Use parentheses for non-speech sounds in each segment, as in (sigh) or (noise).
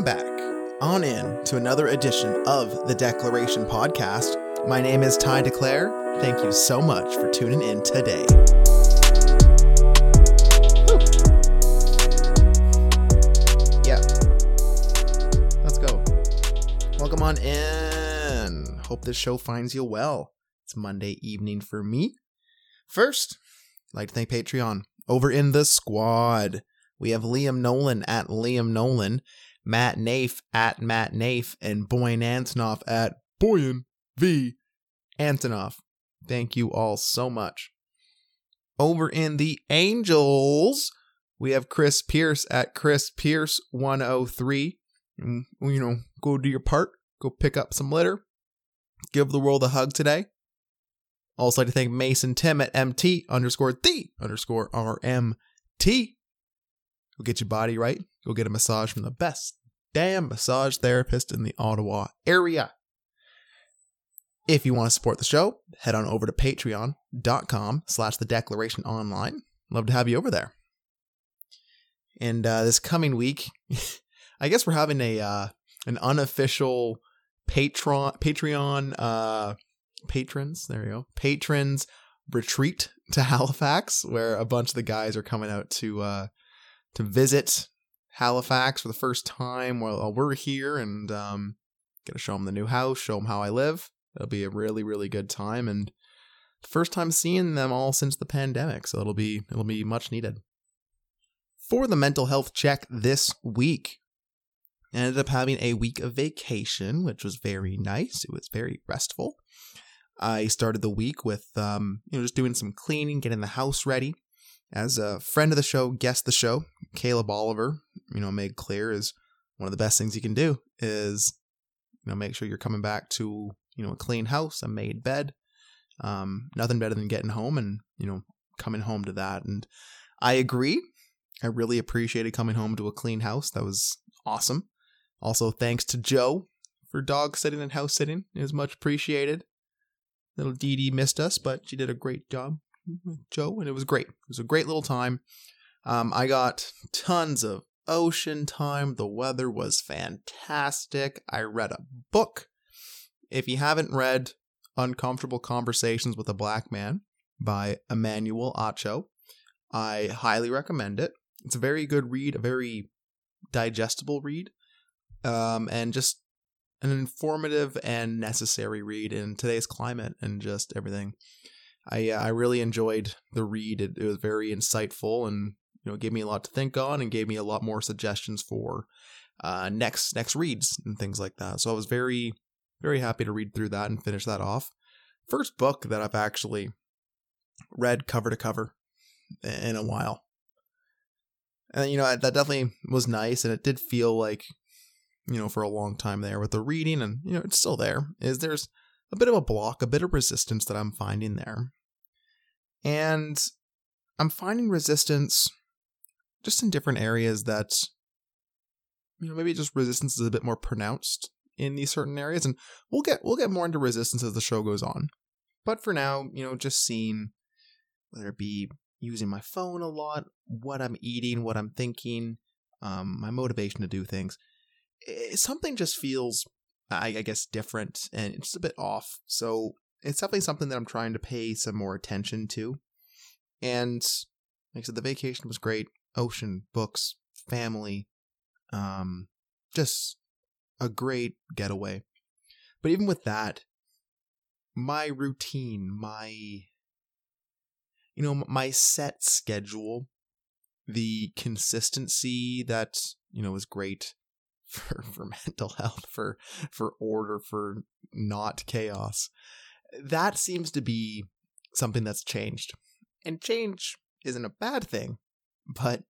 Welcome back on in to another edition of the Declaration Podcast. My name is Ty Declare. Thank you so much for tuning in today. Yeah. Let's go. Welcome on in. Hope this show finds you well. It's Monday evening for me. First, I'd like to thank Patreon. Over in the squad, we have Liam Nolan at Liam Nolan, Matt Nafe at Matt Nafe, and Boyan Antonov at Boyan V. Antonov. Thank you all so much. Over in the Angels, we have Chris Pierce at Chris Pierce 103. Mm, You know, go do your part, go pick up some litter, give the world a hug today. Also like to thank Mason Tim at MT underscore the underscore RMT. Go get your body right. Go get a massage from the best damn massage therapist in the Ottawa area. If you want to support the show, head on over to patreon.com slash the declaration online. Love to have you over there. And uh, this coming week, (laughs) I guess we're having a uh, an unofficial patron Patreon uh, patrons. There you go, patrons retreat to (laughs) Halifax, where a bunch of the guys are coming out to uh, to visit Halifax for the first time while we're here, and um, gonna show them the new house, show them how I live. It'll be a really really good time, and first time seeing them all since the pandemic, so it'll be it'll be much needed. For the mental health check this week, I ended up having a week of vacation, which was very nice. It was very restful. I started the week with um, you know just doing some cleaning, getting the house ready. As a friend of the show, guest the show, Caleb Oliver, you know, made clear is one of the best things you can do is you know make sure you're coming back to you know a clean house, a made bed. Um, nothing better than getting home and you know coming home to that. And I agree. I really appreciated coming home to a clean house. That was awesome. Also, thanks to Joe for dog sitting and house sitting. It was much appreciated. Little Dee Dee missed us, but she did a great job Joe, and it was great. It was a great little time. Um, I got tons of ocean time. The weather was fantastic. I read a book. If you haven't read Uncomfortable Conversations with a Black Man by Emmanuel Acho, I highly recommend it. It's a very good read, a very digestible read, um, and just an informative and necessary read in today's climate and just everything. I uh, I really enjoyed the read. It, it was very insightful and you know gave me a lot to think on and gave me a lot more suggestions for uh, next next reads and things like that. So I was very very happy to read through that and finish that off. First book that I've actually read cover to cover in a while. And you know that definitely was nice, and it did feel like, you know, for a long time there with the reading, and you know it's still there. Is there's a bit of a block, a bit of resistance that I'm finding there, and I'm finding resistance just in different areas that, you know, maybe just resistance is a bit more pronounced in these certain areas, and we'll get we'll get more into resistance as the show goes on. But for now, you know, just seeing whether it be using my phone a lot, what I'm eating, what I'm thinking, um, my motivation to do things. It, something just feels, I, I guess, different and just a bit off. So it's definitely something that I'm trying to pay some more attention to. And like I said, the vacation was great. Ocean, books, family, um, just a great getaway. But even with that, my routine, my you know, my set schedule, the consistency that, you know, is great for, (laughs) for mental health, for, for order, for not chaos. That seems to be something that's changed. And change isn't a bad thing, but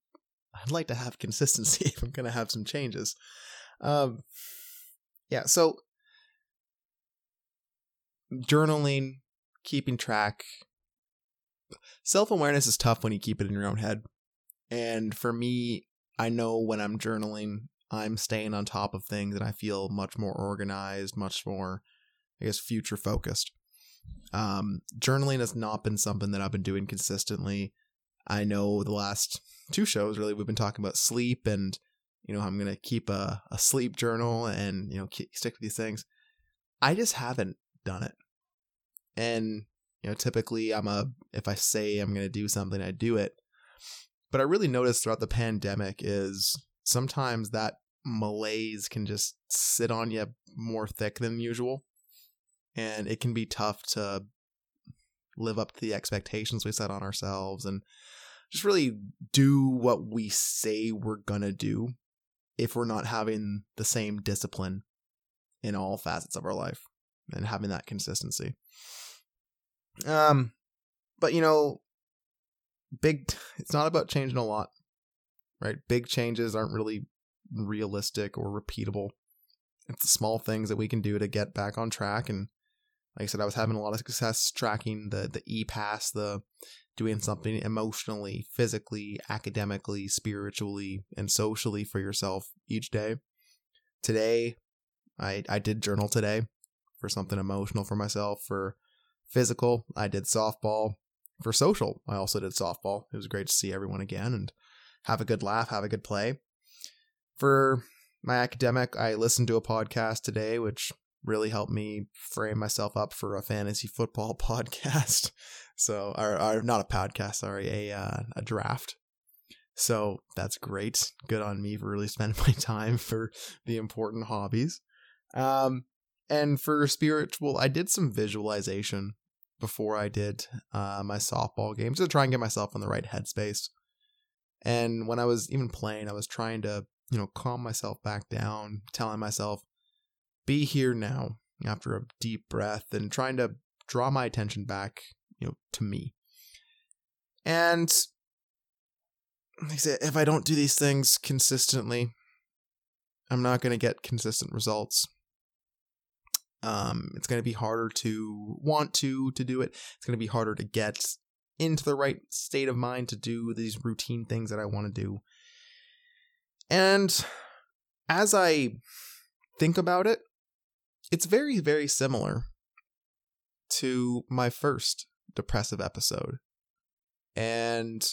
I'd like to have consistency (laughs) if I'm going to have some changes. Um, yeah, so journaling, keeping track, self awareness is tough when you keep it in your own head. And for me, I know when I'm journaling, I'm staying on top of things and I feel much more organized, much more, I guess, future focused. Um, journaling has not been something that I've been doing consistently. I know the last two shows, really, we've been talking about sleep and you know, I'm going to keep a, a sleep journal and, you know, keep, stick to these things. I just haven't done it. And, you know, typically I'm a, if I say I'm going to do something, I do it. But I really noticed throughout the pandemic is sometimes that malaise can just sit on you more thick than usual. And it can be tough to live up to the expectations we set on ourselves and just really do what we say we're going to do if we're not having the same discipline in all facets of our life and having that consistency. Um but you know big (laughs) it's not about changing a lot. Right? Big changes aren't really realistic or repeatable. It's the small things that we can do to get back on track and like I said, I was having a lot of success tracking the the e pass, the doing something emotionally, physically, academically, spiritually, and socially for yourself each day. Today, I I did journal today for something emotional for myself. For physical, I did softball. For social, I also did softball. It was great to see everyone again and have a good laugh, have a good play. For my academic, I listened to a podcast today, which really helped me frame myself up for a fantasy football (laughs) podcast. So, or, or not a podcast, sorry, a uh, a draft. So that's great. Good on me for really (laughs) spending my time for the important hobbies. Um, and for spiritual, I did some visualization before I did uh, my softball games to try and get myself in the right headspace. And when I was even playing, I was trying to, you know, calm myself back down, telling myself, be here now after a deep breath and trying to draw my attention back, you know, to me. And like I said, if I don't do these things consistently, I'm not going to get consistent results. Um, it's going to be harder to want to to do it. It's going to be harder to get into the right state of mind to do these routine things that I want to do. And as I think about it, it's very, very similar to my first depressive episode. And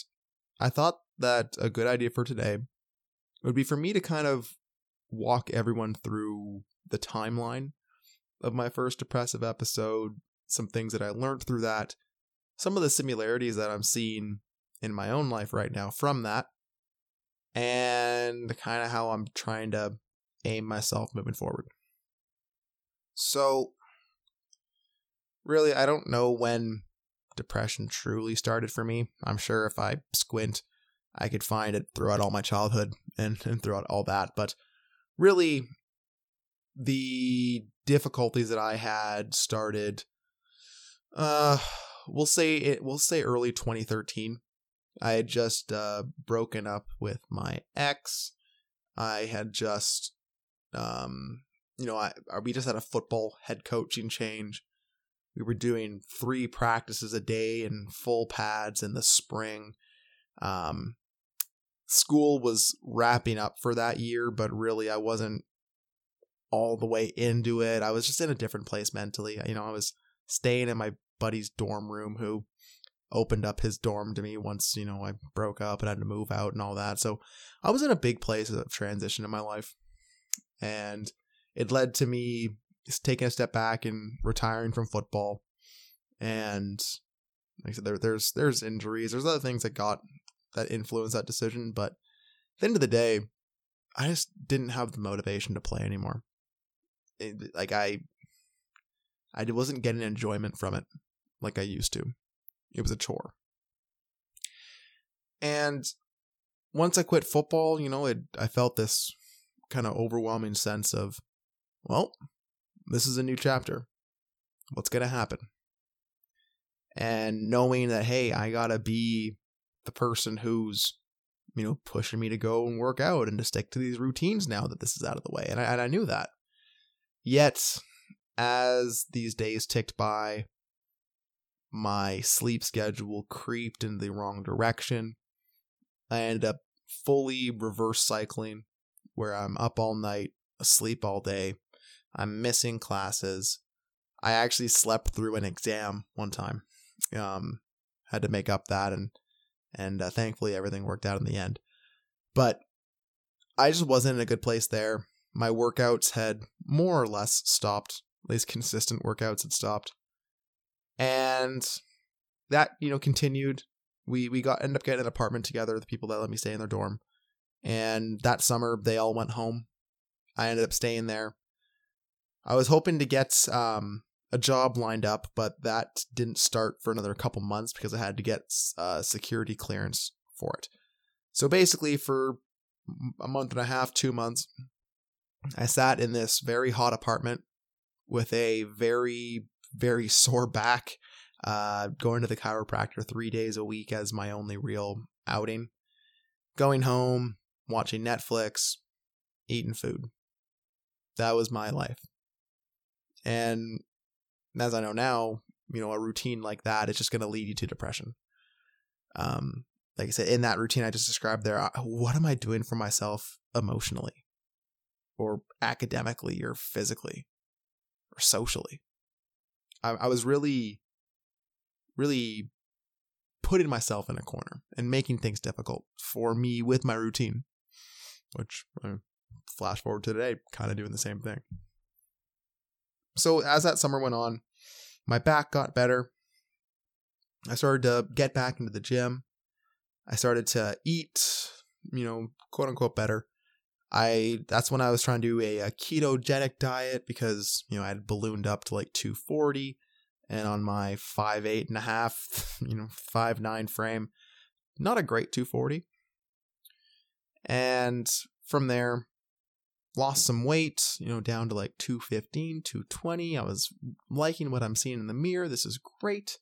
I thought that a good idea for today would be for me to kind of walk everyone through the timeline of my first depressive episode, some things that I learned through that, some of the similarities that I'm seeing in my own life right now from that, and kind of how I'm trying to aim myself moving forward. So, really, I don't know when depression truly started for me. I'm sure if I squint, I could find it throughout all my childhood and, and throughout all that. But really, the difficulties that I had started, uh, we'll say it, we'll say early 2013. I had just uh, broken up with my ex. I had just um, you know, I, we just had a football head coaching change. We were doing three practices a day in full pads in the spring. Um, school was wrapping up for that year, but really I wasn't all the way into it. I was just in a different place mentally. You know, I was staying in my buddy's dorm room who opened up his dorm to me once, you know, I broke up and had to move out and all that. So I was in a big place of transition in my life. And it led to me taking a step back and retiring from football. And like I said, there, there's there's injuries, there's other things that got that influenced that decision, but at the end of the day, I just didn't have the motivation to play anymore. It, like I, I wasn't getting enjoyment from it like I used to. It was a chore. And once I quit football, you know, it I felt this kind of overwhelming sense of well, this is a new chapter. What's going to happen? And knowing that, hey, I got to be the person who's, you know, pushing me to go and work out and to stick to these routines now that this is out of the way. And I, and I knew that. Yet, as these days ticked by, my sleep schedule creeped in the wrong direction. I ended up fully reverse cycling where I'm up all night, asleep all day, I'm missing classes. I actually slept through an exam one time. Um, had to make up that, and and uh, thankfully everything worked out in the end. But I just wasn't in a good place there. My workouts had more or less stopped, at least consistent workouts had stopped. And that, you know, continued. We we got ended up getting an apartment together, the people that let me stay in their dorm. And that summer they all went home. I ended up staying there. I was hoping to get um, a job lined up, but that didn't start for another couple months because I had to get uh, security clearance for it. So basically, for a month and a half, two months, I sat in this very hot apartment with a very, very sore back, uh, going to the chiropractor three days a week as my only real outing, going home, watching Netflix, eating food. That was my life. And as I know now, you know, a routine like that is just going to lead you to depression. Um, like I said, in that routine I just described there, what am I doing for myself emotionally or academically or physically or socially? I, I was really, really putting myself in a corner and making things difficult for me with my routine, which uh, flash forward to today, kind of doing the same thing. So as that summer went on, my back got better. I started to get back into the gym. I started to eat, you know, quote unquote better. I that's when I was trying to do a, a ketogenic diet because you know I had ballooned up to like 240, and on my five eight and a half, (laughs) you know, five nine frame, not a great 240. And from there, lost some weight, you know, down to like 215, 220. I was liking what I'm seeing in the mirror. This is great.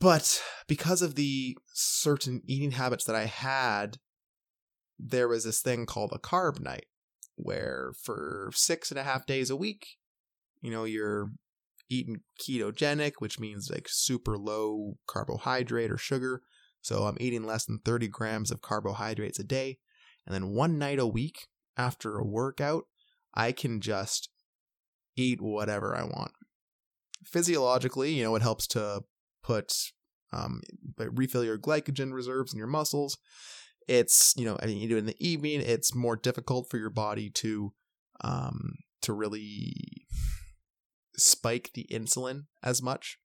But because of the certain eating habits that I had, there was this thing called a carb night where for six and a half days a week, you know, you're eating ketogenic, which means like super low carbohydrate or sugar. So I'm eating less than 30 grams of carbohydrates a day. And then one night a week, after a workout, I can just eat whatever I want. Physiologically, you know, it helps to put um, refill your glycogen reserves in your muscles. It's you know, I mean, you do it in the evening. It's more difficult for your body to um, to really spike the insulin as much.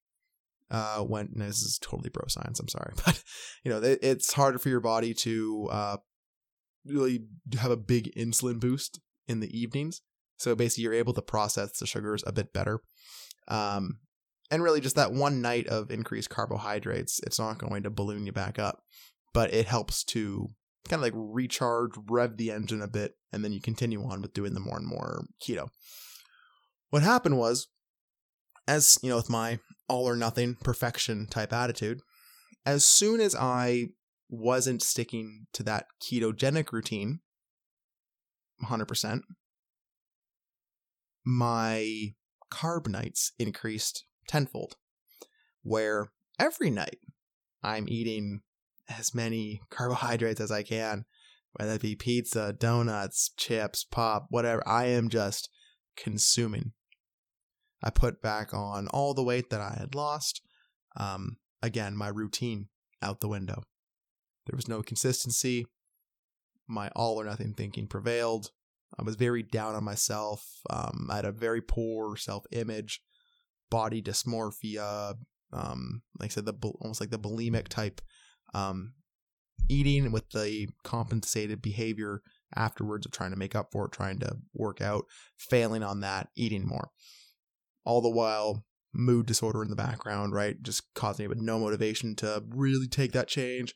Uh, when this is totally bro science, I'm sorry, (laughs) but you know, it, it's harder for your body to uh, really have a big insulin boost in the evenings. So basically, you're able to process the sugars a bit better. Um, and really, just that one night of increased carbohydrates, it's not going to balloon you back up, but it helps to kind of like recharge, rev the engine a bit, and then you continue on with doing the more and more keto. What happened was, as you know, with my all or nothing perfection type attitude, as soon as I wasn't sticking to that ketogenic routine 100%, my carb nights increased tenfold, where every night I'm eating as many carbohydrates as I can, whether it be pizza, donuts, chips, pop, whatever. I am just consuming. I put back on all the weight that I had lost. Um, again, my routine out the window. There was no consistency. My all or nothing thinking prevailed. I was very down on myself. Um, I had a very poor self image, body dysmorphia. Um, like I said, the almost like the bulimic type um, eating with the compensated behavior afterwards of trying to make up for it, trying to work out, failing on that, eating more. All the while, mood disorder in the background, right? Just causing me with no motivation to really take that change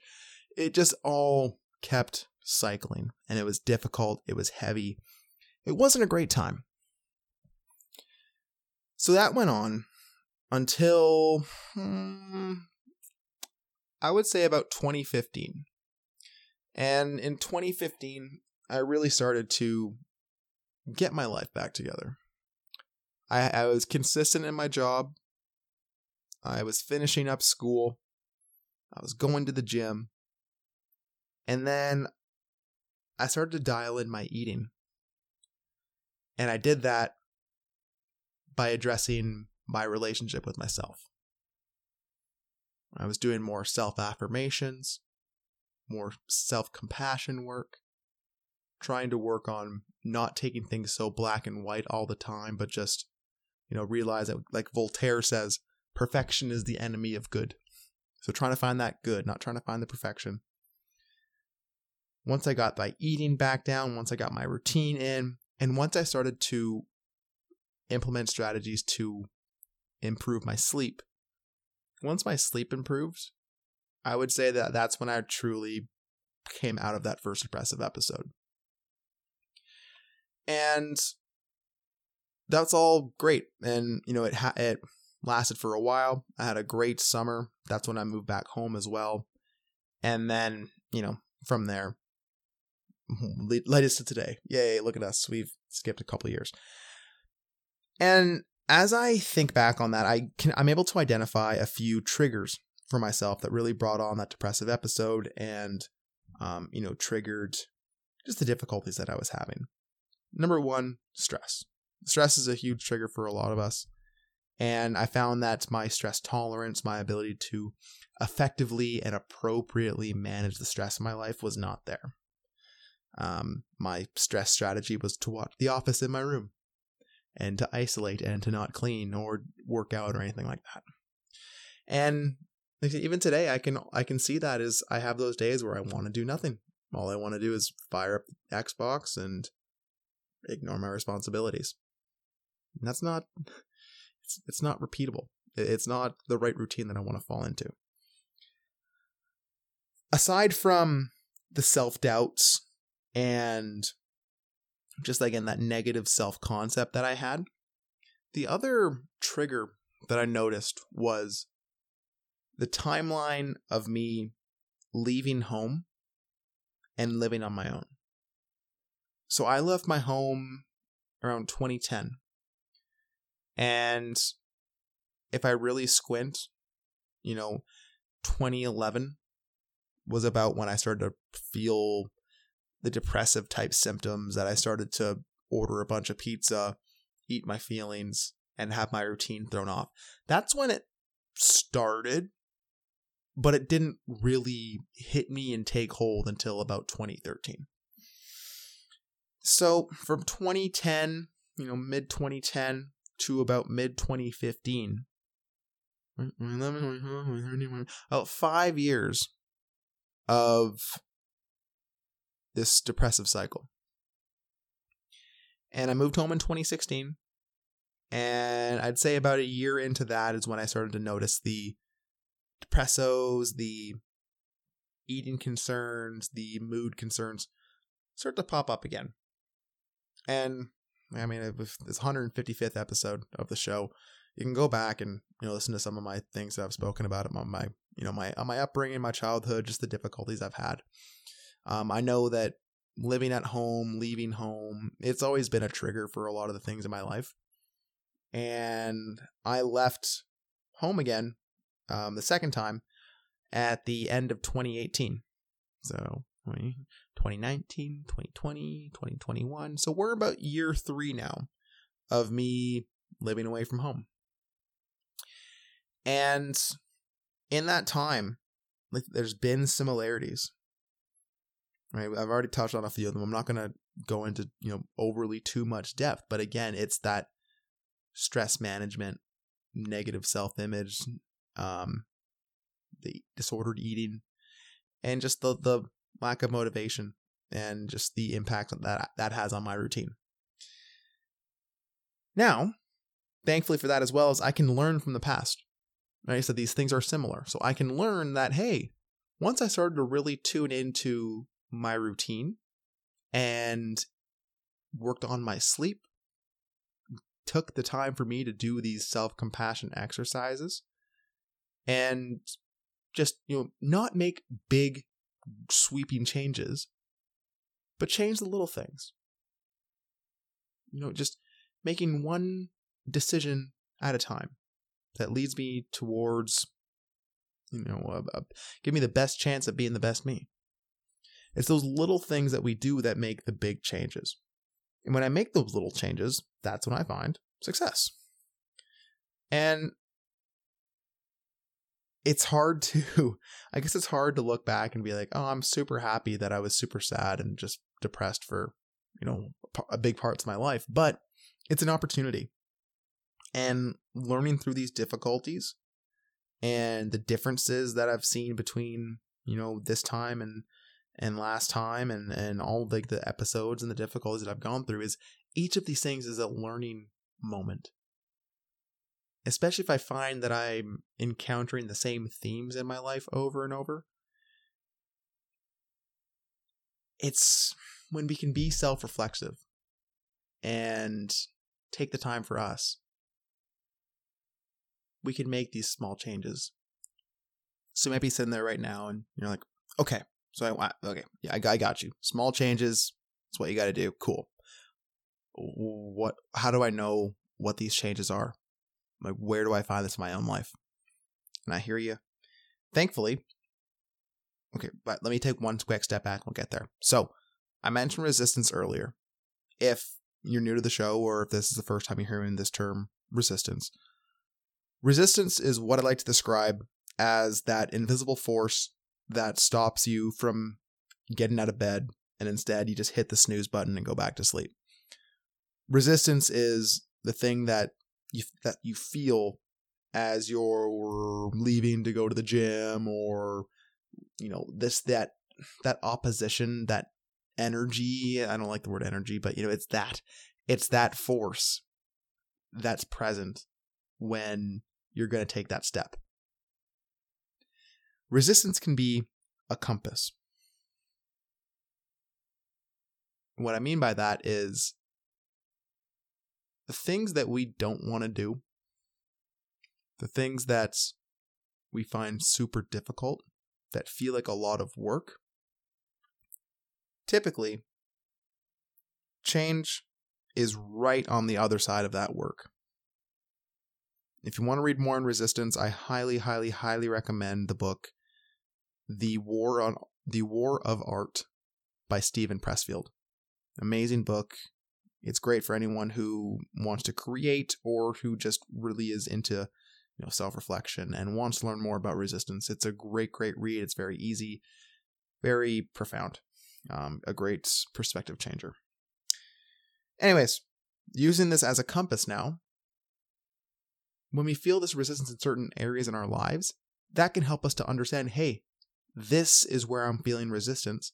it just all kept cycling and it was difficult. It was heavy. It wasn't a great time. So that went on until hmm, I would say about 2015. And in 2015, I really started to get my life back together. I, I was consistent in my job. I was finishing up school. I was going to the gym. And then I started to dial in my eating. And I did that by addressing my relationship with myself. I was doing more self affirmations, more self compassion work. trying to work on not taking things so black and white all the time, but just, you know, realize that, like Voltaire says, perfection is the enemy of good. So trying to find that good, not trying to find the perfection. Once I got my eating back down, once I got my routine in, and once I started to implement strategies to improve my sleep, once my sleep improved, I would say that that's when I truly came out of that first depressive episode. And that's all great. And, you know, it, ha- it lasted for a while. I had a great summer. That's when I moved back home as well. And then, you know, from there, us to today. Yay, look at us. We've skipped a couple years. And as I think back on that, I can I'm able to identify a few triggers for myself that really brought on that depressive episode and um, you know, triggered just the difficulties that I was having. Number one, stress. Stress is a huge trigger for a lot of us. And I found that my stress tolerance, my ability to effectively and appropriately manage the stress in my life was not there. Um, my stress strategy was to watch The Office in my room and to isolate and to not clean or work out or anything like that. And even today, I can I can see that as I have those days where I want to do nothing. All I want to do is fire up Xbox and ignore my responsibilities. And that's not it's, it's not repeatable. It's not the right routine that I want to fall into. Aside from the self doubts and just again that negative self concept that I had, the other trigger that I noticed was the timeline of me leaving home and living on my own. So I left my home around 2010. And if I really squint, you know, 2011 was about when I started to feel the depressive type symptoms that I started to order a bunch of pizza, eat my feelings, and have my routine thrown off. That's when it started, but it didn't really hit me and take hold until about 2013. So from 2010, you know, mid 2010 to about mid 2015, about five years of this depressive cycle. And I moved home in 2016. And I'd say about a year into that is when I started to notice the depressos, the eating concerns, the mood concerns start to pop up again. And I mean, this 155th episode of the show. You can go back and you know listen to some of my things that I've spoken about on my you know my on my upbringing, my childhood, just the difficulties I've had. Um, I know that living at home, leaving home, it's always been a trigger for a lot of the things in my life. And I left home again um, the second time at the end of 2018. So 2019, 2020, 2021. So we're about year three now of me living away from home. And in that time, like there's been similarities. Right? I've already touched on a few of them. I'm not gonna go into, you know, overly too much depth, but again, it's that stress management, negative self-image, um, the disordered eating, and just the the lack of motivation and just the impact that that has on my routine. Now, thankfully for that as well as I can learn from the past. Right? So these things are similar. So I can learn that hey, once I started to really tune into my routine and worked on my sleep, took the time for me to do these self-compassion exercises and just, you know, not make big sweeping changes, but change the little things. You know, just making one decision at a time that leads me towards, you know, uh, uh, give me the best chance of being the best me. It's those little things that we do that make the big changes. And when I make those little changes, that's when I find success. And it's hard to (laughs) I guess it's hard to look back and be like, "Oh, I'm super happy that I was super sad and just depressed for you know, a big parts of my life, but it's an opportunity. And learning through these difficulties and the differences that I've seen between, you know, this time and and last time and and all like the episodes and the difficulties that I've gone through is each of these things is a learning moment. Especially if I find that I'm encountering the same themes in my life over and over. It's when we can be self reflexive and take the time for us, we can make these small changes. So you might be sitting there right now and you're like, okay, so I, okay, yeah, I, I got you. Small changes, that's what you got to do. Cool. What, how do I know what these changes are? Like, where do I find this in my own life? And I hear you. Thankfully, okay, but let me take one quick step back. We'll get there. So, I mentioned resistance earlier. If you're new to the show, or if this is the first time you're hearing this term, resistance, resistance is what I like to describe as that invisible force that stops you from getting out of bed, and instead you just hit the snooze button and go back to sleep. Resistance is the thing that you that you feel as you're leaving to go to the gym or you know this that that opposition that energy i don't like the word energy but you know it's that it's that force that's present when you're going to take that step resistance can be a compass what i mean by that is the things that we don't want to do the things that we find super difficult that feel like a lot of work typically change is right on the other side of that work. If you want to read more on resistance, I highly, highly, highly recommend the book The War on The War of Art by Steven Pressfield. Amazing book. It's great for anyone who wants to create or who just really is into you know self-reflection and wants to learn more about resistance. It's a great, great read. It's very easy, very profound um, a great perspective changer. Anyways, using this as a compass now, when we feel this resistance in certain areas in our lives, that can help us to understand hey, this is where I'm feeling resistance.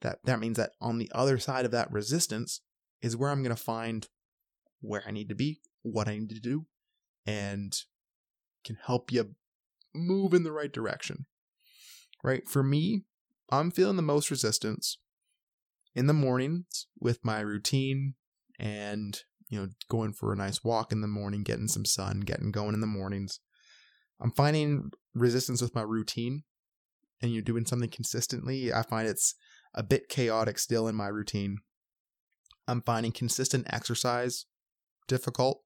That, that means that on the other side of that resistance is where I'm going to find where I need to be, what I need to do, and can help you move in the right direction. Right? For me, I'm feeling the most resistance in the mornings with my routine and you know going for a nice walk in the morning getting some sun getting going in the mornings i'm finding resistance with my routine and you're doing something consistently i find it's a bit chaotic still in my routine i'm finding consistent exercise difficult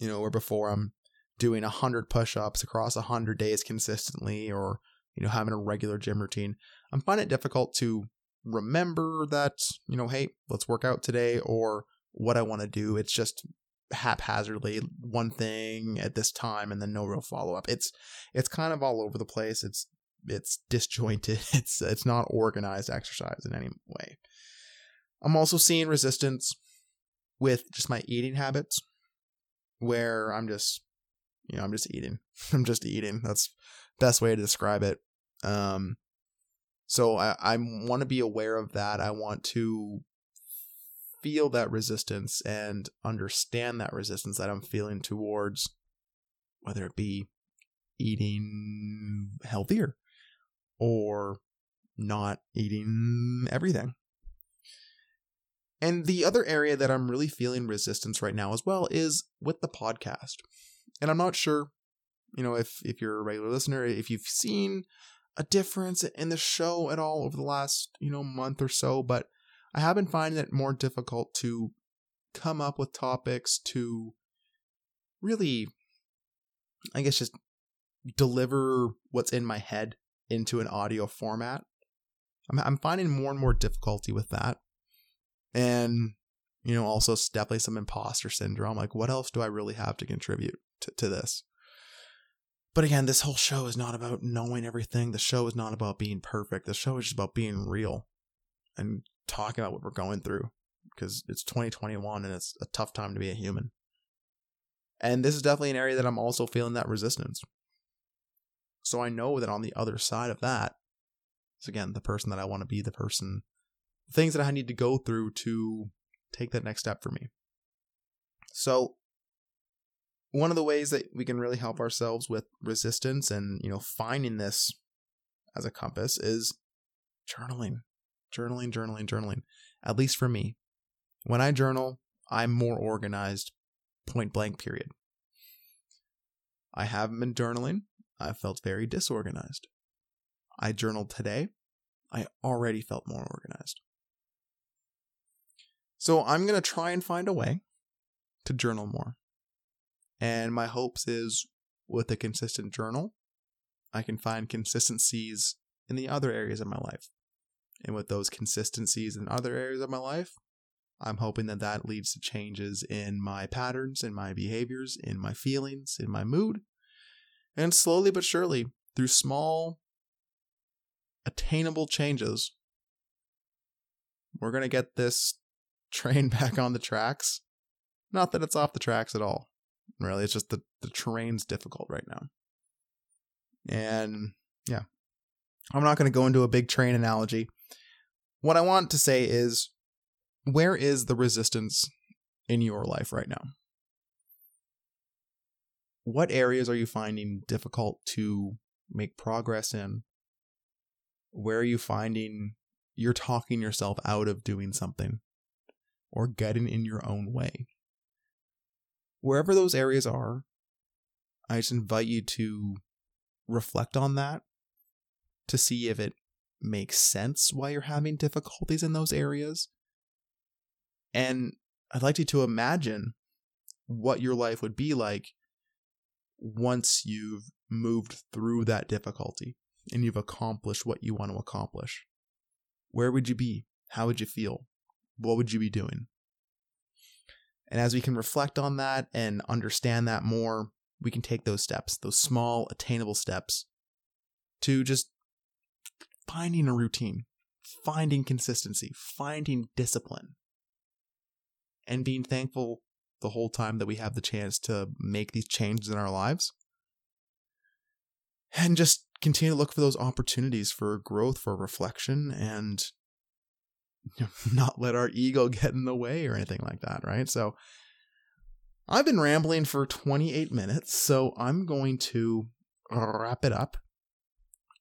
you know where before i'm doing 100 push-ups across 100 days consistently or you know having a regular gym routine i'm finding it difficult to remember that, you know, hey, let's work out today or what I want to do. It's just haphazardly one thing at this time and then no real follow up. It's it's kind of all over the place. It's it's disjointed. (laughs) It's it's not organized exercise in any way. I'm also seeing resistance with just my eating habits where I'm just you know, I'm just eating. (laughs) I'm just eating. That's best way to describe it. Um so I, I want to be aware of that. I want to feel that resistance and understand that resistance that I'm feeling towards whether it be eating healthier or not eating everything. And the other area that I'm really feeling resistance right now as well is with the podcast. And I'm not sure, you know, if if you're a regular listener, if you've seen a difference in the show at all over the last, you know, month or so, but I have been finding it more difficult to come up with topics to really, I guess, just deliver what's in my head into an audio format. I'm, I'm finding more and more difficulty with that. And, you know, also definitely some imposter syndrome. Like, what else do I really have to contribute to, to this? But again, this whole show is not about knowing everything. The show is not about being perfect. The show is just about being real and talking about what we're going through. because it's 2021 and it's a tough time to be a human. And this is definitely an area that I'm also feeling that resistance. So I know that on the other side of that is again the person that I want to be, the person, the things that I need to go through to take that next step for me. So one of the ways that we can really help ourselves with resistance and, you know, finding this as a compass is journaling. Journaling, journaling, journaling. At least for me. When I journal, I'm more organized, point blank, period. I haven't been journaling. I felt very disorganized. I journaled today. I already felt more organized. So I'm going to try and find a way to journal more. And my hopes is with a consistent journal, I can find consistencies in the other areas of my life. And with those consistencies in other areas of my life, I'm hoping that that leads to changes in my patterns, in my behaviors, in my feelings, in my mood. And slowly but surely, through small, attainable changes, we're going to get this (laughs) train back on the tracks. Not that it's off the tracks at all. Really, it's just the, the terrain's difficult right now. And yeah, I'm not going to go into a big train analogy. What I want to say is where is the resistance in your life right now? What areas are you finding difficult to make progress in? Where are you finding you're talking yourself out of doing something or getting in your own way? Wherever those areas are, I just invite you to reflect on that to see if it makes sense why you're having difficulties in those areas. And I'd like you to imagine what your life would be like once you've moved through that difficulty and you've accomplished what you want to accomplish. Where would you be? How would you feel? What would you be doing? And as we can reflect on that and understand that more, we can take those steps, those small, attainable steps, to just finding a routine, finding consistency, finding discipline, and being thankful the whole time that we have the chance to make these changes in our lives. And just continue to look for those opportunities for growth, for reflection, and (laughs) not let our ego (laughs) get in the way or anything like that, right? So I've been rambling for 28 minutes, so I'm going to wrap it up.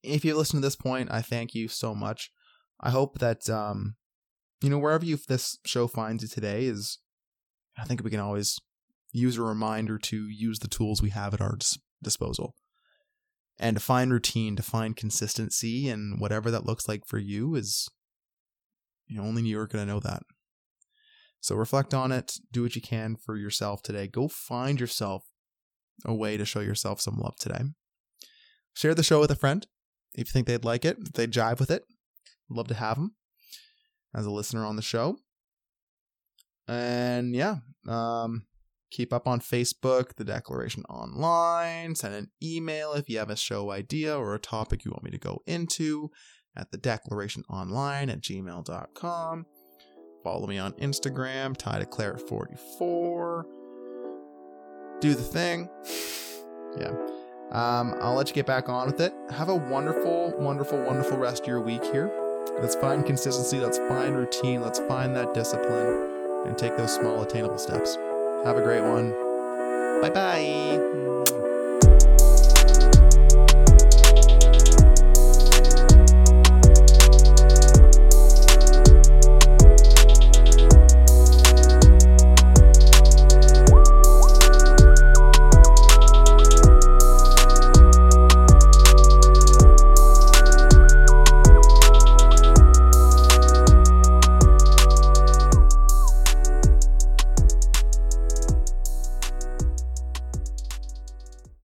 If you listen to this point, I thank you so much. I hope that um you know wherever you this show finds you today is I think we can always use a reminder to use the tools we have at our dis- disposal. And to find routine, to find consistency and whatever that looks like for you is you know, only you're going to know that. So reflect on it, do what you can for yourself today. Go find yourself a way to show yourself some love today. Share the show with a friend if you think they'd like it, if they jive with it. Love to have them as a listener on the show. And yeah, um, keep up on Facebook, The Declaration Online. Send an email if you have a show idea or a topic you want me to go into at the declaration online at gmail.com. Follow me on Instagram, Ty Declare 44. Do the thing. (laughs) yeah. Um, I'll let you get back on with it. Have a wonderful, wonderful, wonderful rest of your week here. Let's find consistency. Let's find routine. Let's find that discipline and take those small, attainable steps. Have a great one. Bye bye.